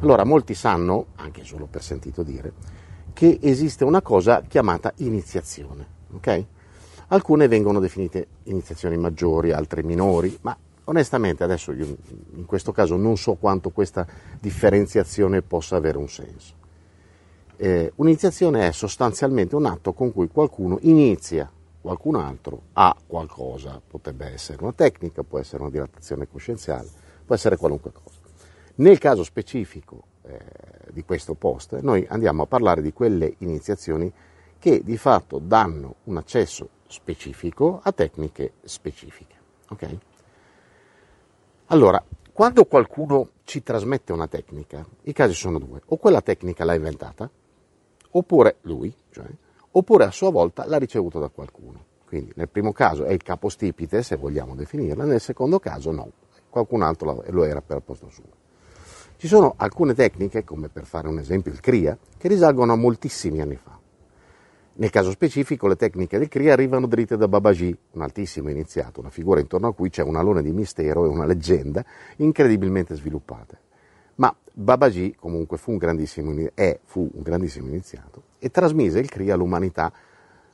Allora, molti sanno, anche solo per sentito dire, che esiste una cosa chiamata iniziazione, ok? Alcune vengono definite iniziazioni maggiori, altre minori, ma onestamente adesso io in questo caso non so quanto questa differenziazione possa avere un senso. Eh, un'iniziazione è sostanzialmente un atto con cui qualcuno inizia qualcun altro a qualcosa, potrebbe essere una tecnica, può essere una dilatazione coscienziale, può essere qualunque cosa. Nel caso specifico eh, di questo post, noi andiamo a parlare di quelle iniziazioni che di fatto danno un accesso specifico a tecniche specifiche. Okay? Allora, quando qualcuno ci trasmette una tecnica, i casi sono due, o quella tecnica l'ha inventata, oppure lui, cioè, oppure a sua volta l'ha ricevuta da qualcuno. Quindi nel primo caso è il capostipite, se vogliamo definirla, nel secondo caso no, qualcun altro lo era per posto suo. Ci sono alcune tecniche, come per fare un esempio il CRIA, che risalgono a moltissimi anni fa. Nel caso specifico le tecniche del CRIA arrivano dritte da Babaji, un altissimo iniziato, una figura intorno a cui c'è un alone di mistero e una leggenda incredibilmente sviluppate. Ma Babaji comunque fu un grandissimo, è, fu un grandissimo iniziato e trasmise il Kriya all'umanità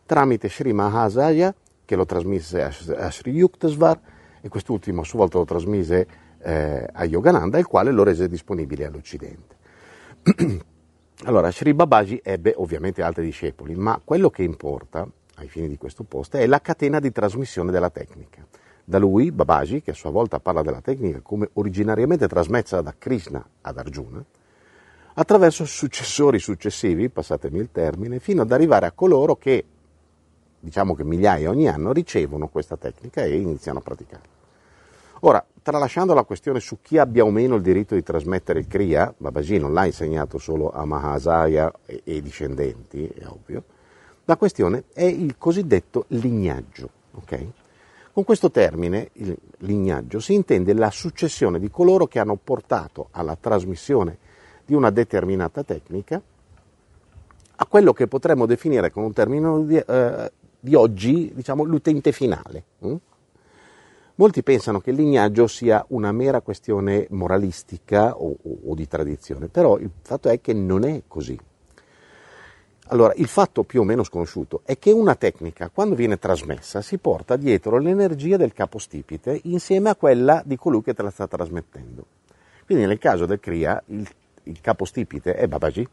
tramite Sri Mahasaya, che lo trasmise a Sri Yuktesvar e quest'ultimo a sua volta lo trasmise eh, a Yogananda, il quale lo rese disponibile all'Occidente. allora, Sri Babaji ebbe ovviamente altri discepoli, ma quello che importa ai fini di questo post è la catena di trasmissione della tecnica. Da lui, Babaji, che a sua volta parla della tecnica come originariamente trasmessa da Krishna ad Arjuna, attraverso successori successivi, passatemi il termine, fino ad arrivare a coloro che, diciamo che migliaia ogni anno, ricevono questa tecnica e iniziano a praticarla. Ora, tralasciando la questione su chi abbia o meno il diritto di trasmettere il Kriya, Babaji non l'ha insegnato solo a Mahasaya e, e discendenti, è ovvio, la questione è il cosiddetto lignaggio. Okay? Con questo termine, il lignaggio, si intende la successione di coloro che hanno portato alla trasmissione di una determinata tecnica a quello che potremmo definire con un termine di, eh, di oggi, diciamo, l'utente finale. Hm? Molti pensano che il lignaggio sia una mera questione moralistica o, o, o di tradizione, però il fatto è che non è così. Allora, il fatto più o meno sconosciuto è che una tecnica, quando viene trasmessa, si porta dietro l'energia del capostipite insieme a quella di colui che te la sta trasmettendo. Quindi nel caso del Kriya, il, il capostipite è Babaji.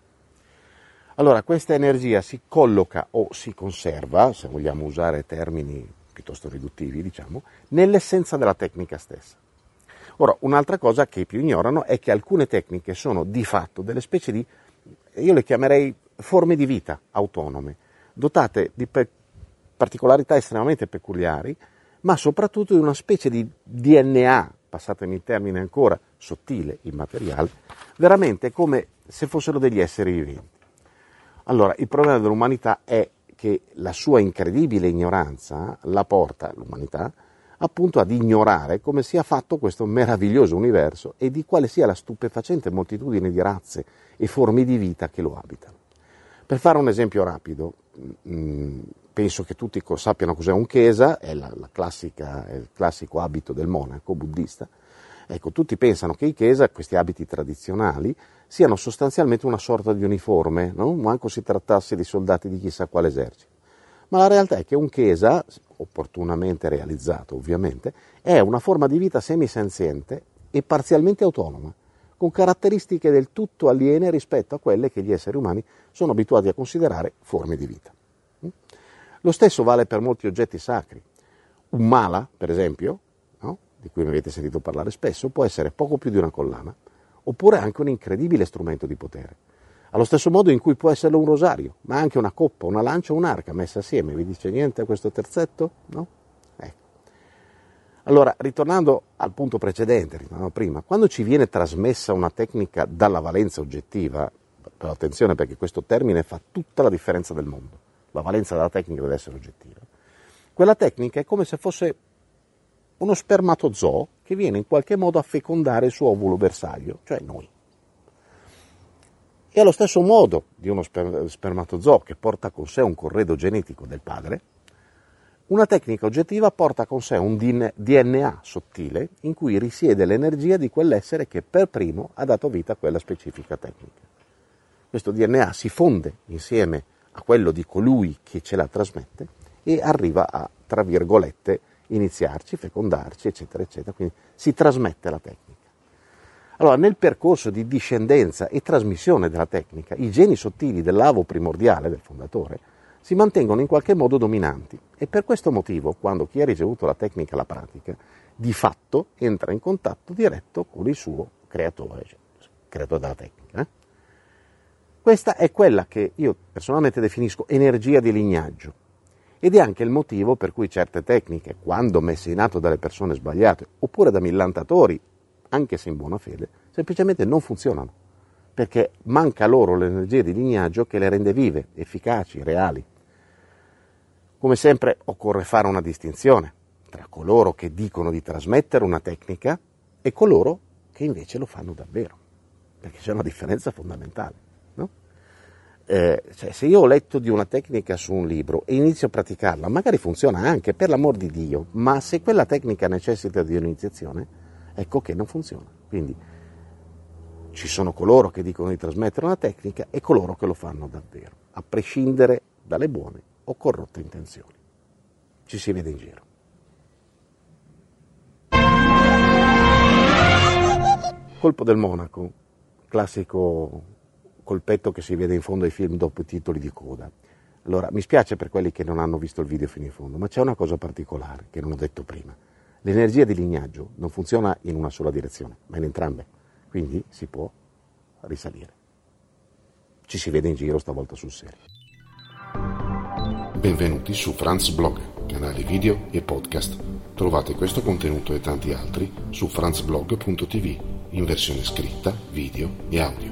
Allora, questa energia si colloca o si conserva, se vogliamo usare termini piuttosto riduttivi, diciamo, nell'essenza della tecnica stessa. Ora, un'altra cosa che i più ignorano è che alcune tecniche sono di fatto delle specie di, io le chiamerei forme di vita autonome, dotate di pe- particolarità estremamente peculiari, ma soprattutto di una specie di DNA, passatemi il termine ancora sottile, immateriale, veramente come se fossero degli esseri viventi. Allora, il problema dell'umanità è che la sua incredibile ignoranza la porta l'umanità appunto ad ignorare come sia fatto questo meraviglioso universo e di quale sia la stupefacente moltitudine di razze e forme di vita che lo abitano. Per fare un esempio rapido, mh, mm, penso che tutti sappiano cos'è un chesa, è, la, la classica, è il classico abito del monaco buddista. Ecco, tutti pensano che i chesa, questi abiti tradizionali, siano sostanzialmente una sorta di uniforme, no? manco si trattasse di soldati di chissà quale esercito. Ma la realtà è che un chesa, opportunamente realizzato ovviamente, è una forma di vita semisenziente e parzialmente autonoma con caratteristiche del tutto aliene rispetto a quelle che gli esseri umani sono abituati a considerare forme di vita. Lo stesso vale per molti oggetti sacri. Un mala, per esempio? Di cui mi avete sentito parlare spesso, può essere poco più di una collana, oppure anche un incredibile strumento di potere. Allo stesso modo in cui può esserlo un rosario, ma anche una coppa, una lancia o un'arca messa assieme. Vi dice niente a questo terzetto? No? Allora, ritornando al punto precedente, ritornando prima, quando ci viene trasmessa una tecnica dalla valenza oggettiva, però attenzione perché questo termine fa tutta la differenza del mondo, la valenza della tecnica deve essere oggettiva, quella tecnica è come se fosse uno spermatozoo che viene in qualche modo a fecondare il suo ovulo bersaglio, cioè noi. E allo stesso modo di uno spermatozoo che porta con sé un corredo genetico del padre, Una tecnica oggettiva porta con sé un DNA sottile in cui risiede l'energia di quell'essere che per primo ha dato vita a quella specifica tecnica. Questo DNA si fonde insieme a quello di colui che ce la trasmette e arriva a, tra virgolette, iniziarci, fecondarci, eccetera, eccetera. Quindi si trasmette la tecnica. Allora, nel percorso di discendenza e trasmissione della tecnica, i geni sottili dell'avo primordiale del fondatore si mantengono in qualche modo dominanti e per questo motivo, quando chi ha ricevuto la tecnica la pratica, di fatto entra in contatto diretto con il suo creatore, cioè il creatore della tecnica. Eh? Questa è quella che io personalmente definisco energia di lignaggio ed è anche il motivo per cui certe tecniche, quando messe in atto dalle persone sbagliate oppure da millantatori, anche se in buona fede, semplicemente non funzionano, perché manca loro l'energia di lignaggio che le rende vive, efficaci, reali. Come sempre occorre fare una distinzione tra coloro che dicono di trasmettere una tecnica e coloro che invece lo fanno davvero, perché c'è una differenza fondamentale. Eh, cioè, se io ho letto di una tecnica su un libro e inizio a praticarla, magari funziona anche, per l'amor di Dio, ma se quella tecnica necessita di un'iniziazione, ecco che non funziona. Quindi ci sono coloro che dicono di trasmettere una tecnica e coloro che lo fanno davvero, a prescindere dalle buone o corrotte intenzioni. Ci si vede in giro. Colpo del Monaco, classico colpetto che si vede in fondo ai film dopo titoli di coda. Allora, mi spiace per quelli che non hanno visto il video fino in fondo, ma c'è una cosa particolare che non ho detto prima. L'energia di lignaggio non funziona in una sola direzione, ma in entrambe, quindi si può risalire. Ci si vede in giro stavolta sul serio. Benvenuti su Franz Blog, canale video e podcast. Trovate questo contenuto e tanti altri su franzblog.tv in versione scritta, video e audio.